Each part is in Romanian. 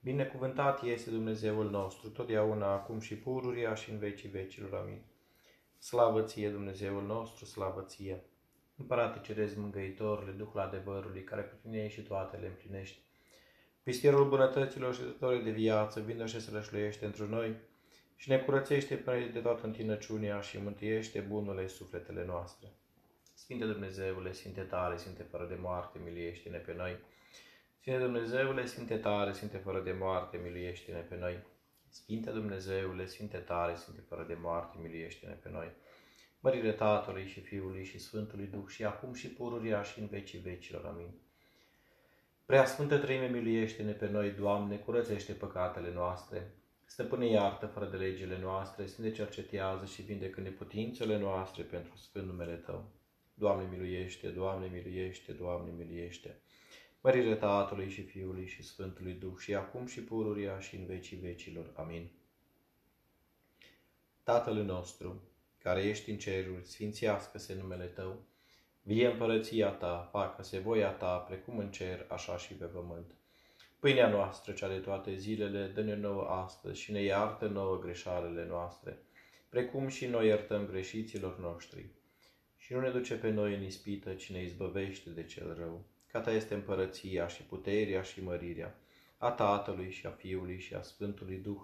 Binecuvântat este Dumnezeul nostru, totdeauna, acum și pururia și în vecii vecilor. Amin. Slavă ție, Dumnezeul nostru, slavă ție! Împărate Cerez Mângăitorule, Duhul adevărului, care pe tine și toate le împlinești. Pistierul bunătăților și dătorii de viață, vindă și se rășluiește într noi și ne curățește până de toată întinăciunea și mântuiește bunurile sufletele noastre. Sfinte Dumnezeule, Sfinte tare, Sfinte fără de moarte, miliește-ne pe noi. Sfinte Dumnezeule, Sfinte tare, Sfinte fără de moarte, miliește-ne pe noi. Sfinte Dumnezeule, Sfinte tare, Sfinte fără de moarte, miliește-ne pe noi. Mărire Tatălui și Fiului și Sfântului Duh și acum și pururia și în vecii vecilor. Amin. Prea Sfântă Trăime, miliește-ne pe noi, Doamne, curățește păcatele noastre. Stăpâne iartă fără de legile noastre, Sfinte cercetează și vindecă neputințele noastre pentru Sfânt numele Tău. Doamne miluiește, Doamne miluiește, Doamne miluiește. Mărire Tatălui și Fiului și Sfântului Duh și acum și pururia și în vecii vecilor. Amin. Tatăl nostru, care ești în ceruri, sfințească-se numele Tău, vie împărăția Ta, facă-se voia Ta, precum în cer, așa și pe pământ. Pâinea noastră, cea de toate zilele, dă-ne nouă astăzi și ne iartă nouă greșalele noastre, precum și noi iertăm greșiților noștri. Și nu ne duce pe noi în ispită, ci ne izbăvește de cel rău. Ca ta este împărăția și puterea și mărirea, a Tatălui și a Fiului și a Sfântului Duh,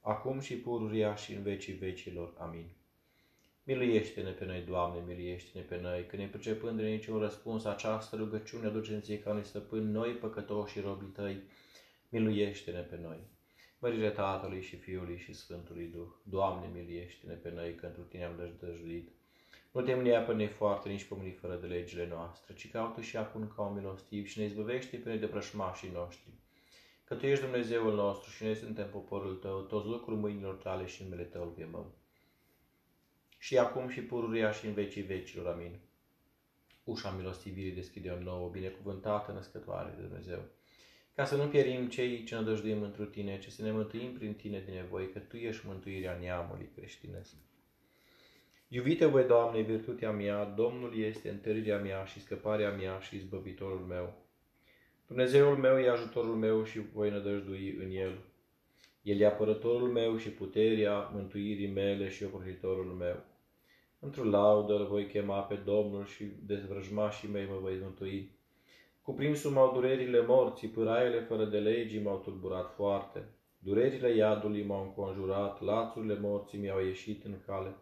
acum și pururia și în vecii vecilor. Amin. Miluiește-ne pe noi, Doamne, miluiește-ne pe noi, că ne pricepând de niciun răspuns această rugăciune aduce în zi ca unui stăpân, noi păcătoși și robii tăi, miluiește-ne pe noi. Mărire Tatălui și Fiului și Sfântului Duh, Doamne, miluiește-ne pe noi, că într Tine am dăjduit. Nu te mânia pe noi foarte, nici pe fără de legile noastre, ci caută și acum ca un milostiv și ne izbăvește pe noi de prășmașii noștri. Că Tu ești Dumnezeul nostru și noi suntem poporul Tău, toți lucruri mâinilor Tale și în numele Tău îl chemăm și acum și pururia și în vecii vecilor. Amin. Ușa milostivirii deschide o nouă, binecuvântată născătoare de Dumnezeu. Ca să nu pierim cei ce ne dăjduim într Tine, ci să ne mântuim prin Tine din nevoi, că Tu ești mântuirea neamului creștinesc. Iubite voi, Doamne, virtutea mea, Domnul este întărirea mea și scăparea mea și izbăvitorul meu. Dumnezeul meu e ajutorul meu și voi nădăjdui în El. El e apărătorul meu și puterea mântuirii mele și ocrotitorul meu. Într-o laudă îl voi chema pe Domnul și dezvrăjmașii mei mă voi mântui. Cuprinsul m-au durerile morții, pâraiele fără de legii m-au tulburat foarte. Durerile iadului m-au înconjurat, lațurile morții mi-au ieșit în cale.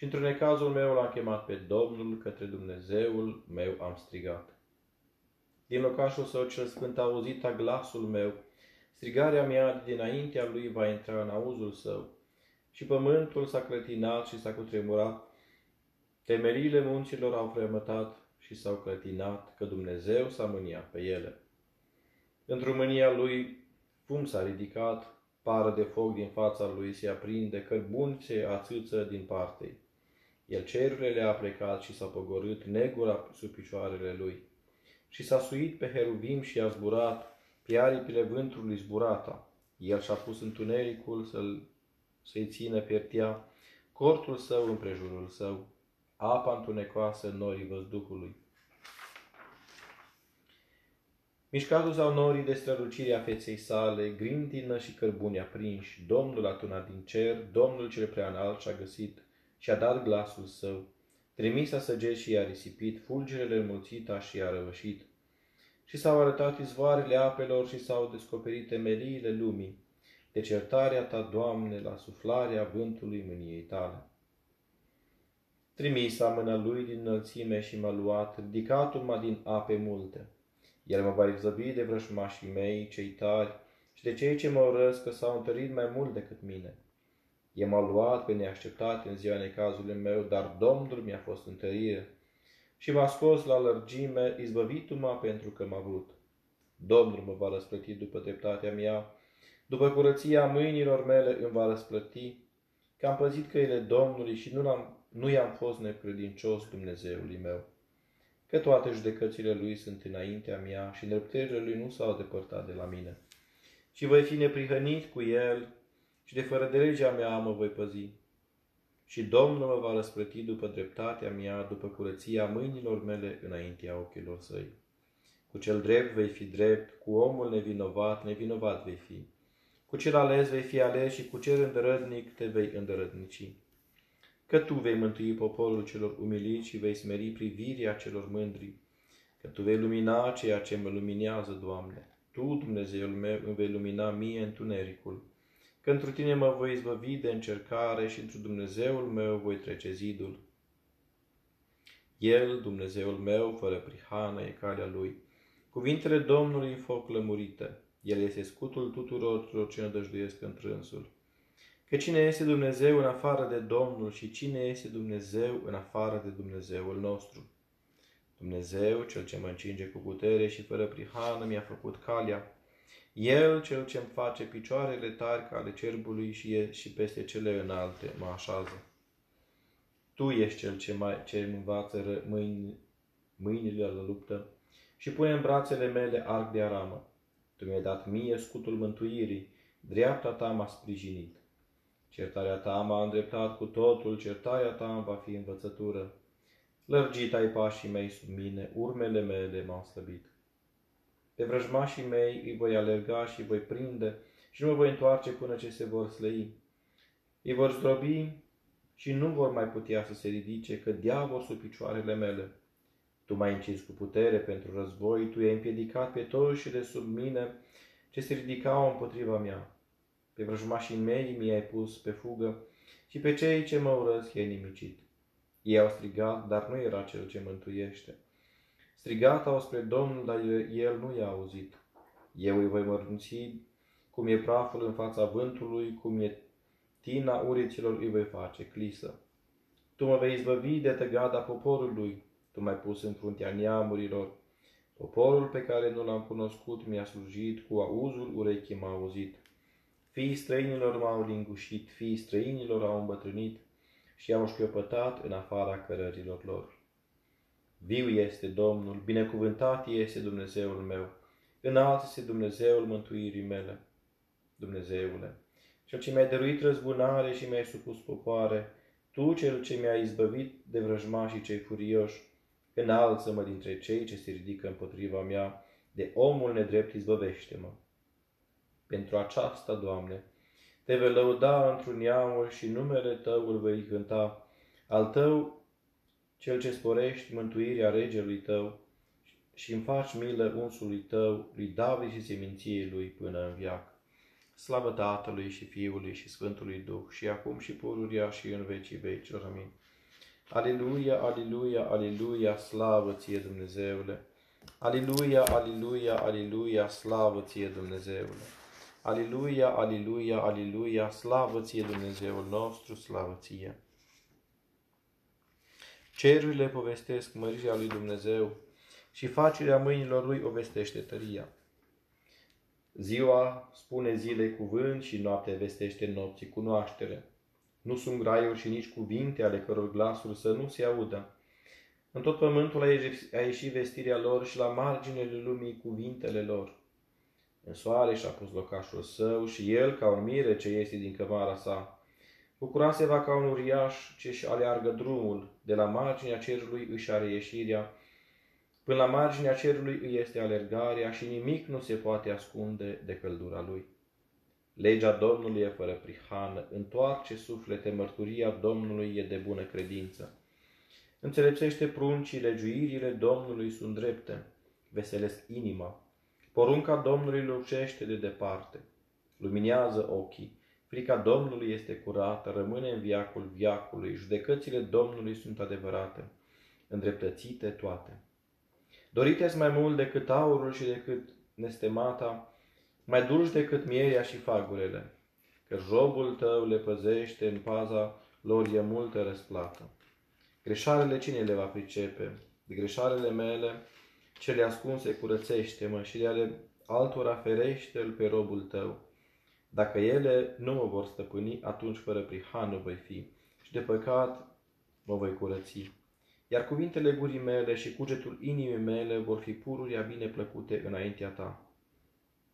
Și într-un necazul meu l-am chemat pe Domnul, către Dumnezeul meu am strigat. Din locașul său cel sfânt a auzit a glasul meu, strigarea mea dinaintea lui va intra în auzul său. Și pământul s-a clătinat și s-a cutremurat, Temerile munților au fremătat și s-au clătinat, că Dumnezeu s-a mâniat pe ele. Într-o mânia lui fum s-a ridicat, pară de foc din fața lui se aprinde, cărbuni se ațâță din partei. El cerurile le-a plecat și s-a pogorât negura sub picioarele lui. Și s-a suit pe heruvim și a zburat, pe aripile vântului zburata. El și-a pus întunericul să-l, să-i țină piertea, cortul său împrejurul său, apa întunecoasă în norii văzduhului. Mișcatul sau norii de strălucirea feței sale, grindină și cărbuni aprinși, Domnul a tunat din cer, Domnul cel prea înalt și-a găsit și-a dat glasul său, trimis a săget și i-a risipit, fulgerele înmulțita și i-a răvășit. Și s-au arătat izvoarele apelor și s-au descoperit temeliile lumii, de certarea ta, Doamne, la suflarea vântului mâniei tale. Trimisa mâna lui din înălțime și m-a luat, ridicat-o din ape multe. El mă va izăvi de vrășmașii mei, cei tari, și de cei ce mă urăsc că s-au întărit mai mult decât mine. El m-a luat pe neașteptate în ziua necazului meu, dar Domnul mi-a fost întărire și m-a scos la lărgime, izbăvitu-mă pentru că m-a vrut. Domnul mă va răsplăti după dreptatea mea, după curăția mâinilor mele îmi va răsplăti, că am păzit căile Domnului și nu l-am nu i-am fost necredincios Dumnezeului meu, că toate judecățile Lui sunt înaintea mea și dreptările Lui nu s-au depărtat de la mine. Și voi fi neprihănit cu El și de fără de legea mea mă voi păzi. Și Domnul mă va răsplăti după dreptatea mea, după curăția mâinilor mele înaintea ochilor săi. Cu cel drept vei fi drept, cu omul nevinovat, nevinovat vei fi. Cu cel ales vei fi ales și cu cel îndărădnic te vei îndărădnici. Că tu vei mântui poporul celor umiliți și vei smeri privirea celor mândri. Că tu vei lumina ceea ce mă luminează, Doamne. Tu, Dumnezeul meu, îmi vei lumina mie întunericul. Că într tine mă voi izbăvi de încercare și într Dumnezeul meu voi trece zidul. El, Dumnezeul meu, fără prihană, e calea lui. Cuvintele Domnului foc lămurite. El este scutul tuturor celor ce nădăjduiesc întrânsul. Că cine este Dumnezeu în afară de Domnul și cine este Dumnezeu în afară de Dumnezeul nostru? Dumnezeu, Cel ce mă încinge cu putere și fără prihană, mi-a făcut calea. El, Cel ce îmi face picioarele tari ca ale cerbului și, e, și peste cele înalte, mă așează. Tu ești Cel ce, mai, ce îmi învață mâini, mâinile la luptă și pune în brațele mele arc de aramă. Tu mi-ai dat mie scutul mântuirii, dreapta ta m-a sprijinit. Certarea ta m-a îndreptat cu totul, certarea ta îmi va fi învățătură. Lărgit ai pașii mei sub mine, urmele mele m-au slăbit. Pe vrăjmașii mei îi voi alerga și îi voi prinde și nu mă voi întoarce până ce se vor slăi. Îi vor zdrobi și nu vor mai putea să se ridice, că diavol sub picioarele mele. Tu m-ai încins cu putere pentru război, Tu i-ai împiedicat pe toți și de sub mine ce se ridicau împotriva mea. Pe vrăjmașii mei mi-ai pus pe fugă și pe cei ce mă urăsc i-ai nimicit. Ei au strigat, dar nu era cel ce mântuiește. Strigat au spre Domnul, dar el nu i-a auzit. Eu îi voi mărunți cum e praful în fața vântului, cum e tina uriților îi voi face clisă. Tu mă vei izbăvi de tăgada poporului, tu m-ai pus în fruntea neamurilor. Poporul pe care nu l-am cunoscut mi-a slujit, cu auzul urechii m-a auzit. Fiii străinilor m-au lingușit, fiii străinilor au îmbătrânit și au șchiopătat în afara cărărilor lor. Viu este Domnul, binecuvântat este Dumnezeul meu, înalt este Dumnezeul mântuirii mele. Dumnezeule, cel ce mi-ai dăruit răzbunare și mi-ai supus popoare, Tu, cel ce mi-ai izbăvit de vrăjmașii cei furioși, înalță-mă dintre cei ce se ridică împotriva mea, de omul nedrept izbăvește-mă. Pentru aceasta, Doamne, te vei lăuda într-un neamul și numele Tău îl vei cânta, al Tău, cel ce sporești mântuirea regelui Tău și îmi faci milă unsului Tău, lui David și seminției lui până în viac. Slavă Tatălui și Fiului și Sfântului Duh și acum și pururia și în vecii vecilor. Amin. Aleluia, aleluia, aleluia, slavă ție Dumnezeule! Aleluia, aleluia, aleluia, slavă ție Dumnezeule! Aleluia, aleluia, aleluia, slavă ție Dumnezeul nostru, slavă ție! Cerurile povestesc mărirea lui Dumnezeu și facerea mâinilor lui o vestește tăria. Ziua spune zilei cuvânt și noaptea vestește nopții cunoaștere. Nu sunt graiuri și nici cuvinte ale căror glasuri să nu se audă. În tot pământul a ieșit vestirea lor și la marginile lumii cuvintele lor. În soare și-a pus locașul său și el, ca un mire ce este din cămara sa. Bucura se va ca un uriaș ce își aleargă drumul, de la marginea cerului își are ieșirea, până la marginea cerului îi este alergarea și nimic nu se poate ascunde de căldura lui. Legea Domnului e fără prihană, întoarce suflete, mărturia Domnului e de bună credință. Înțelepțește pruncii, legiuirile Domnului sunt drepte, veselesc inima. Porunca Domnului lucește de departe, luminează ochii. Frica Domnului este curată, rămâne în viacul viacului, judecățile Domnului sunt adevărate, îndreptățite toate. Dorite mai mult decât aurul și decât nestemata, mai dulci decât mierea și fagurele, că jobul tău le păzește, în paza lor e multă răsplată. Greșalele cine le va pricepe? De greșalele mele, cele ascunse curățește-mă și de ale altora ferește-l pe robul tău. Dacă ele nu mă vor stăpâni, atunci fără prihană voi fi și de păcat mă voi curăți. Iar cuvintele gurii mele și cugetul inimii mele vor fi pururia bine plăcute înaintea ta.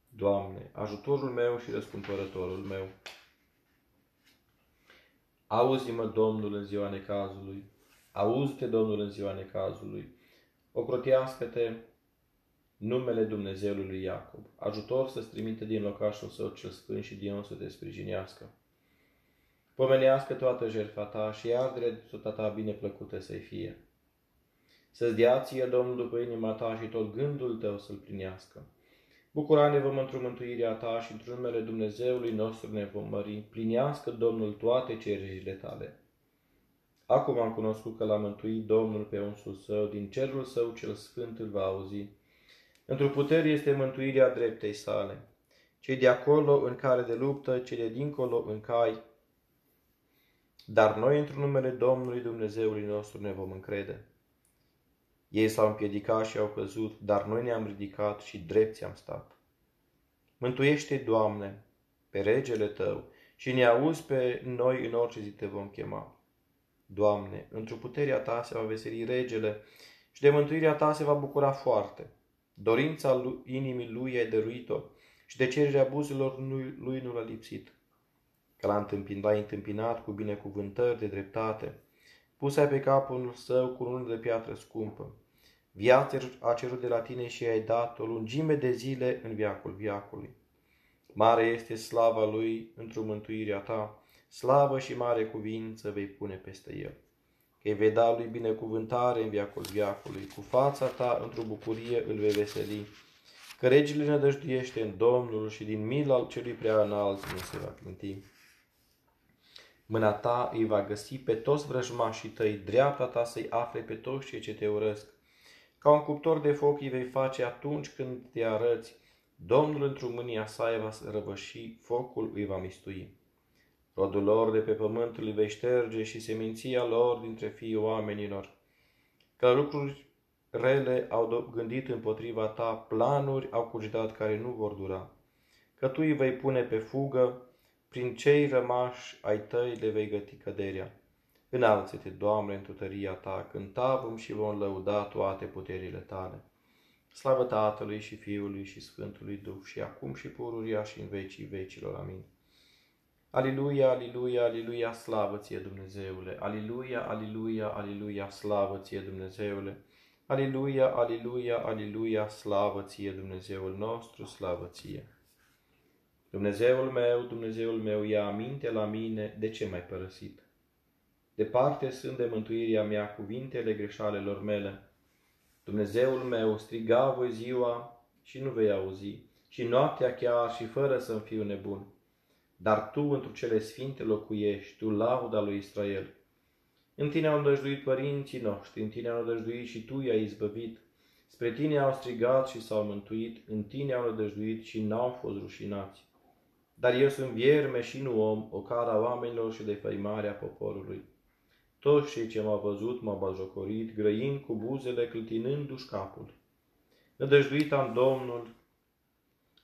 Doamne, ajutorul meu și răscumpărătorul meu. Auzi-mă, Domnul, în ziua necazului. Auzi-te, Domnul, în ziua necazului. Ocrotească-te numele Dumnezeului lui Iacob, ajutor să-ți trimite din locașul său cel sfânt și din să te sprijinească. Pomenească toată jertfa ta și ardere de ta bineplăcută să-i fie. Să-ți dea ție, Domnul, după inima ta și tot gândul tău să-l plinească. Bucura-ne vom într-o mântuirea ta și într numele Dumnezeului nostru ne vom mări. Plinească, Domnul, toate cererile tale. Acum am cunoscut că l-a mântuit Domnul pe unsul său, din cerul său cel sfânt îl va auzi. Într-o putere este mântuirea dreptei sale. Cei de acolo în care de luptă, cei de dincolo în cai. Dar noi, într numele Domnului Dumnezeului nostru, ne vom încrede. Ei s-au împiedicat și au căzut, dar noi ne-am ridicat și drepți am stat. Mântuiește, Doamne, pe regele Tău și ne auzi pe noi în orice zi te vom chema. Doamne, într-o puterea Ta se va veseli regele și de mântuirea Ta se va bucura foarte. Dorința lui, inimii lui ai dăruit-o și de cererea buzelor lui nu l-a lipsit. Că l-a întâmpinat, întâmpinat cu binecuvântări de dreptate, pus ai pe capul său cu unul de piatră scumpă. Viața a cerut de la tine și ai dat o lungime de zile în viacul viacului. Mare este slava lui într-o mântuirea ta, slavă și mare cuvință vei pune peste el. Că vei da lui binecuvântare în viacul viacului, cu fața ta într-o bucurie îl vei veseli. Că regele nădăjduiește în Domnul și din mila al celui prea înalt nu se va clinti. Mâna ta îi va găsi pe toți vrăjmașii tăi, dreapta ta să-i afle pe toți cei ce te urăsc. Ca un cuptor de foc îi vei face atunci când te arăți. Domnul într-o mânia sa îi va răvăși, focul îi va mistui. Rodul lor de pe pământ îi vei șterge și seminția lor dintre fiii oamenilor. Că lucruri rele au gândit împotriva ta, planuri au cugetat care nu vor dura. Că tu îi vei pune pe fugă, prin cei rămași ai tăi le vei găti căderea. Înalță-te, Doamne, în tutăria Ta, cântavăm și vom lăuda toate puterile Tale. Slavă Tatălui și Fiului și Sfântului Duh și acum și pururia și în vecii vecilor. Amin. Aliluia, aliluia, aliluia, slavă ție Dumnezeule! Aliluia, aliluia, aliluia, slavă ție Dumnezeule! Aliluia, aliluia, aliluia, slavă ție Dumnezeul nostru, slavă ție! Dumnezeul meu, Dumnezeul meu, ia aminte la mine, de ce m-ai părăsit? Departe sunt de mântuirea mea cuvintele greșalelor mele. Dumnezeul meu, striga voi ziua și nu vei auzi, și noaptea chiar și fără să-mi fiu nebun. Dar tu într cele sfinte locuiești, tu lauda lui Israel. În tine au îndăjduit părinții noștri, în tine au îndăjduit și tu i-ai izbăvit. Spre tine au strigat și s-au mântuit, în tine au îndăjduit și n-au fost rușinați. Dar eu sunt vierme și nu om, o cara oamenilor și de făimarea poporului. Toți cei ce m-au văzut m-au bajocorit, grăind cu buzele, clătinându-și capul. Nădăjduit am Domnul,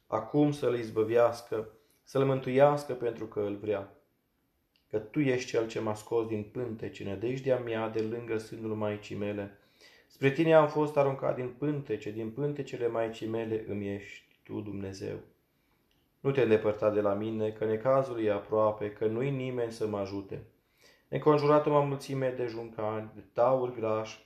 acum să-l izbăvească, să-l mântuiască pentru că îl vrea. Că Tu ești Cel ce m-a scos din pântece, nădejdea mea de lângă sânul Maicii mele. Spre Tine am fost aruncat din pântece, din pântecele Maicii mele îmi ești Tu, Dumnezeu. Nu te îndepărta de la mine, că necazul e aproape, că nu-i nimeni să mă ajute. Înconjurat o mulțime de juncani, de tauri graș,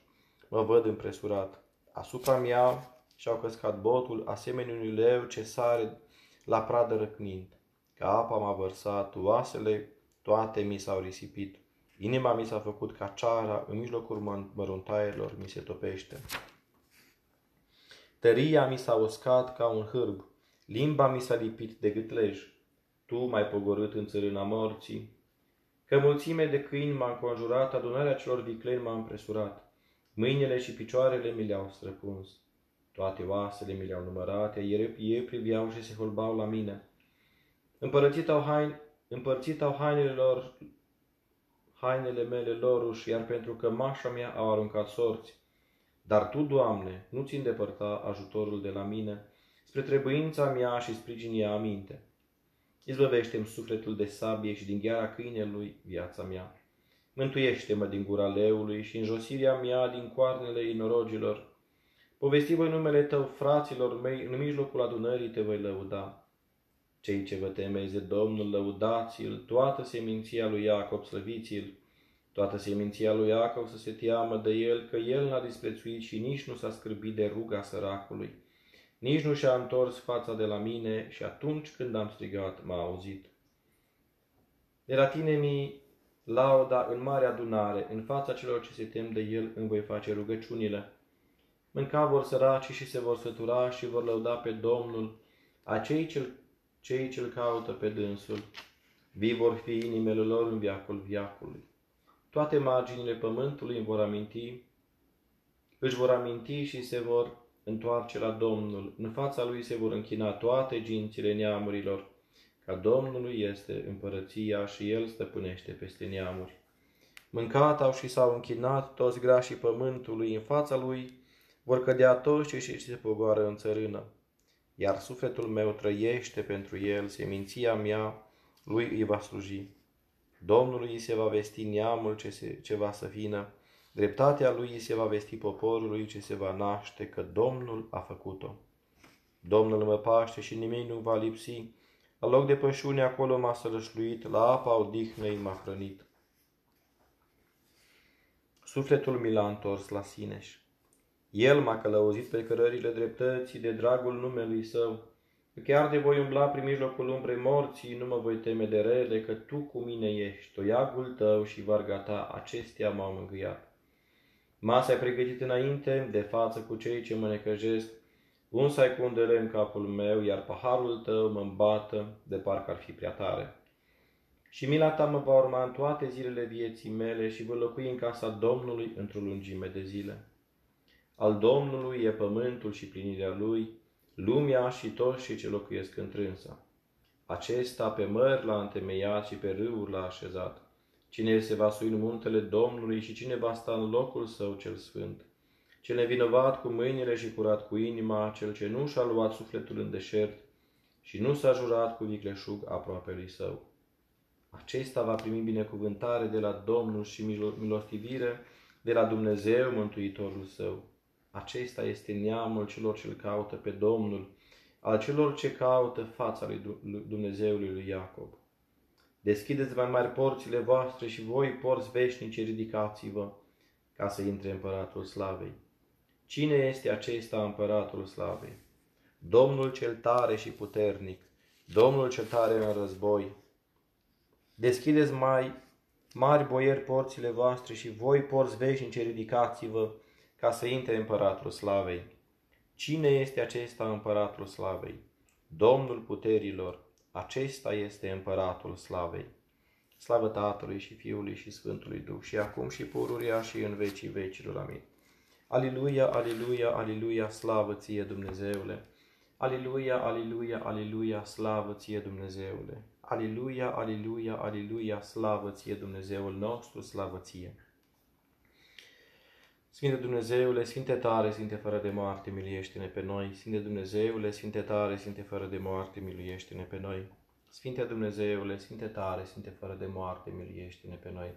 mă văd împresurat. Asupra mea și-au căscat botul, asemenea unui leu ce sare la pradă răcnind. Ca apa m-a vărsat, oasele toate mi s-au risipit. Inima mi s-a făcut ca ceara, în mijlocul măruntailor mi se topește. Tăria mi s-a uscat ca un hârb, limba mi s-a lipit de gâtlej. Tu m-ai pogorât în țărâna morții, Că mulțime de câini m-a înconjurat, adunarea celor vicleni m-a împresurat. Mâinile și picioarele mi le-au străpuns. Toate oasele mi le-au numărat, iar ei priveau și se holbau la mine. Împărățit au, hain, împărțit au hainele lor, hainele mele loruși, iar pentru că mașa mea au aruncat sorți. Dar Tu, Doamne, nu ți îndepărta ajutorul de la mine, spre trebuința mea și spriginia aminte. Izbăvește-mi sufletul de sabie și din gheara câinelui viața mea. Mântuiește-mă din gura leului și înjosirea mea din coarnele inorogilor. Povesti voi numele tău, fraților mei, în mijlocul adunării te voi lăuda. Cei ce vă temeți de Domnul, lăudați-l, toată seminția lui Iacob, slăviți-l, toată seminția lui Iacob să se teamă de el, că el n-a disprețuit și nici nu s-a scârbit de ruga săracului. nici nu și-a întors fața de la mine și atunci când am strigat m-a auzit. De la tine mi lauda în mare adunare, în fața celor ce se tem de el îmi voi face rugăciunile. Mânca vor săraci și se vor sătura și vor lăuda pe Domnul, acei cel, cei ce-l caută pe dânsul. Vii vor fi inimele lor în viacul viacului. Toate marginile pământului îmi vor aminti, își vor aminti și se vor întoarce la Domnul. În fața lui se vor închina toate gințile neamurilor, ca Domnului este împărăția și El stăpânește peste neamuri. Mâncat au și s-au închinat toți grașii pământului în fața lui, vor cădea toți cei ce se pogoară în țărână. Iar sufletul meu trăiește pentru el, seminția mea lui îi va sluji. Domnului îi se va vesti neamul ce, se, ce va să vină, dreptatea lui îi se va vesti poporului ce se va naște, că Domnul a făcut-o. Domnul mă paște și nimic nu va lipsi, la loc de pășune acolo m-a sălășluit, la apa odihnei m-a hrănit. Sufletul mi l-a întors la sineș. El m-a călăuzit pe cărările dreptății de dragul numelui său. Chiar de voi umbla prin mijlocul umbrei morții, nu mă voi teme de rele, că tu cu mine ești, toiagul tău și varga ta, acestea m-au mângâiat. Masa ai pregătit înainte, de față cu cei ce mă necăjesc, unsai cu un în capul meu, iar paharul tău mă îmbată, de parcă ar fi prea tare. Și mila ta mă va urma în toate zilele vieții mele și voi locui în casa Domnului într-o lungime de zile. Al Domnului e pământul și plinirea lui, lumea și toți cei ce locuiesc întrânsa. Acesta pe mări l-a întemeiat și pe râuri l-a așezat. Cine se va sui în muntele Domnului și cine va sta în locul său cel sfânt? Cel nevinovat cu mâinile și curat cu inima, cel ce nu și-a luat sufletul în deșert și nu s-a jurat cu vicleșug lui său. Acesta va primi binecuvântare de la Domnul și milostivire de la Dumnezeu Mântuitorul său. Acesta este neamul celor ce-L caută pe Domnul, al celor ce caută fața lui Dumnezeului lui Iacob. Deschideți mai mari porțile voastre și voi, porți veșnici, ridicați-vă, ca să intre împăratul slavei. Cine este acesta împăratul slavei? Domnul cel tare și puternic, Domnul cel tare în război. Deschideți mai mari boieri porțile voastre și voi, porți veșnici, ridicați-vă, ca să intre împăratul slavei. Cine este acesta împăratul slavei? Domnul puterilor, acesta este împăratul slavei. Slavă Tatălui și Fiului și Sfântului Duh și acum și pururia și în vecii vecilor. Amin. Aliluia, aliluia, aliluia, slavă ție Dumnezeule! Aliluia, aliluia, aliluia, slavă ție Dumnezeule! Aliluia, aliluia, aliluia, slavă ție Dumnezeul nostru, slavă ție! Sfinte Dumnezeule, Sfinte tare, Sfinte fără de moarte, miliește-ne pe noi. Sfinte Dumnezeule, Sfinte tare, Sfinte fără de moarte, miliește-ne pe noi. Sfinte Dumnezeule, Sfinte tare, Sfinte fără de moarte, miliește-ne pe noi.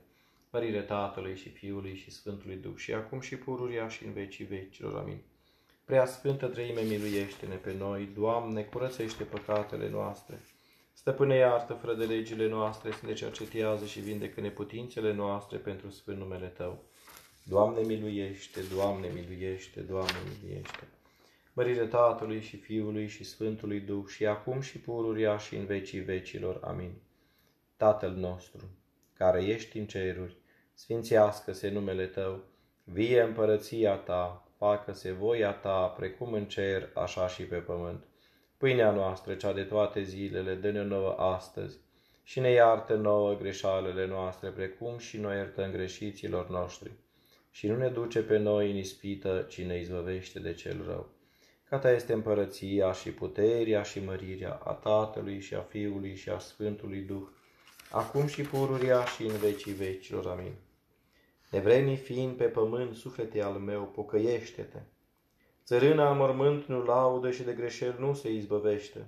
Mărire Tatălui și Fiului și Sfântului Duh și acum și pururia și în vecii vecilor. Amin. Prea Sfântă Trăime, miluiește-ne pe noi. Doamne, curățește păcatele noastre. Stăpâne iartă fără de legile noastre, să ne cercetează și vindecă neputințele noastre pentru Sfânt numele Tău. Doamne miluiește, Doamne miluiește, Doamne miluiește. Mărire Tatălui și Fiului și Sfântului Duh și acum și pururia și în vecii vecilor. Amin. Tatăl nostru, care ești în ceruri, sfințească-se numele Tău, vie împărăția Ta, facă-se voia Ta, precum în cer, așa și pe pământ. Pâinea noastră, cea de toate zilele, dă-ne nouă astăzi și ne iartă nouă greșalele noastre, precum și noi iertăm greșiților noștri și nu ne duce pe noi în ispită, ci ne izbăvește de cel rău. Ca ta este împărăția și puterea și mărirea a Tatălui și a Fiului și a Sfântului Duh, acum și pururia și în vecii vecilor. Amin. Nevremii fiind pe pământ, suflete al meu, pocăiește-te. Țărâna mormânt nu laudă și de greșel nu se izbăvește.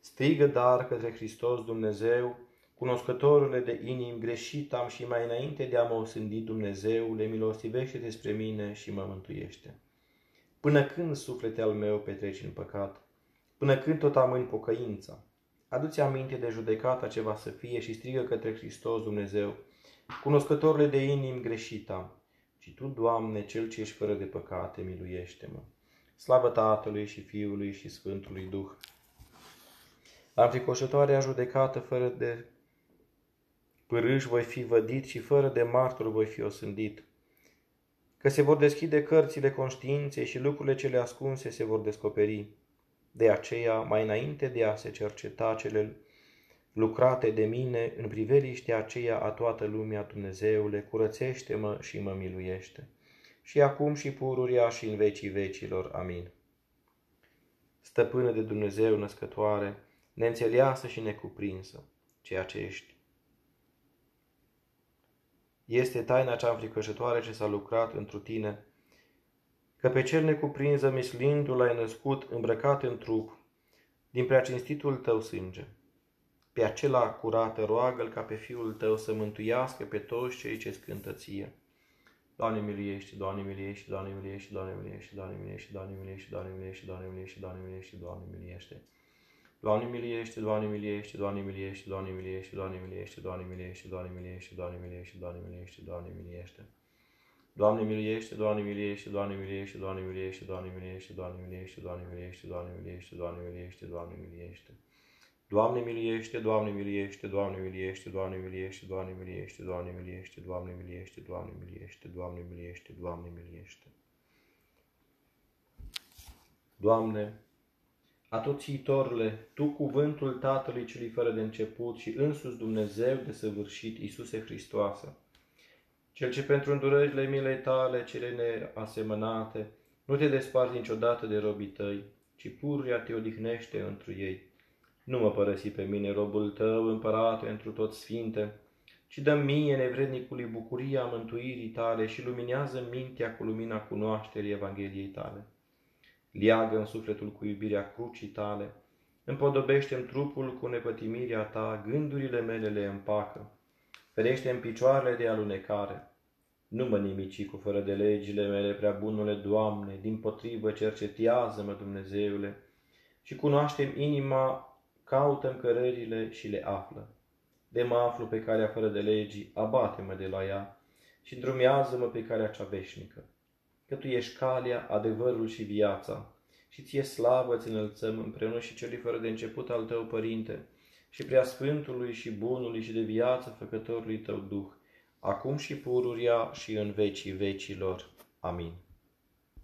Strigă dar către Hristos Dumnezeu, Cunoscătorule de inim, greșit am și mai înainte de a mă osândi Dumnezeu, le milostivește despre mine și mă mântuiește. Până când suflete al meu petreci în păcat? Până când tot amâni pocăința? Adu-ți aminte de judecata ce va să fie și strigă către Hristos Dumnezeu, cunoscătorule de inim greșit am, ci Tu, Doamne, Cel ce ești fără de păcate, miluiește-mă. Slavă Tatălui și Fiului și Sfântului Duh! La înfricoșătoarea judecată, fără de pârâși voi fi vădit și fără de martor voi fi osândit. Că se vor deschide cărțile conștiinței și lucrurile cele ascunse se vor descoperi. De aceea, mai înainte de a se cerceta cele lucrate de mine în priveliștea aceea a toată lumea, Dumnezeule, curățește-mă și mă miluiește. Și acum și pururia și în vecii vecilor. Amin. Stăpână de Dumnezeu născătoare, neînțeleasă și necuprinsă, ceea ce ești. Este taina cea înfricășătoare ce s-a lucrat întru tine, că pe cel necuprinză mislindu l-ai născut îmbrăcat în trup, din preacinstitul tău sânge. Pe acela curată roagă-l ca pe Fiul tău să mântuiască pe toți cei ce scântă ție. Doamne miliește, Doamne miliește, Doamne miliește, Doamne miliește, Doamne miliește, Doamne miliește, Doamne miliește, Doamne miliește, Doamne miliește, Doamne miliește. Doamne miliește, Doamne miliește, Doamne miliește, Doamne miliește, Doamne miliește, Doamne miliește, Doamne miliește, Doamne miliește, Doamne miliește, Doamne miliește. Doamne miliește, Doamne miliește, Doamne miliește, Doamne miliește, Doamne miliește, Doamne miliește, Doamne miliește, Doamne miliește, Doamne miliește, Doamne miliește. Doamne miliește, Doamne miliește, Doamne miliește, Doamne miliește, Doamne miliește, Doamne miliește, Doamne miliește, Doamne miliește, Doamne miliește, Doamne miliește. Doamne, atoțitorule, Tu cuvântul Tatălui celui fără de început și însuți Dumnezeu de săvârșit, Iisuse Hristoasă, Cel ce pentru îndurările milei Tale, cele neasemănate, nu te desparți niciodată de robii Tăi, ci pururia te odihnește întru ei nu mă părăsi pe mine, robul tău, împărate întru tot sfinte, ci dă mie, nevrednicului, bucuria mântuirii tale și luminează mintea cu lumina cunoașterii Evangheliei tale. Liagă în sufletul cu iubirea crucii tale, împodobește-mi trupul cu nepătimirea ta, gândurile mele le împacă, ferește în picioarele de alunecare. Nu mă nimici cu fără de legile mele, prea bunule Doamne, din potrivă cercetează-mă, Dumnezeule, și cunoaștem inima caută cărările și le află. De mă aflu pe calea fără de legii, abate-mă de la ea și drumează-mă pe calea cea veșnică. Că Tu ești calea, adevărul și viața, și ție slavă ți înălțăm împreună și celui fără de început al Tău, Părinte, și prea Sfântului și Bunului și de viață Făcătorului Tău Duh, acum și pururia și în vecii vecilor. Amin.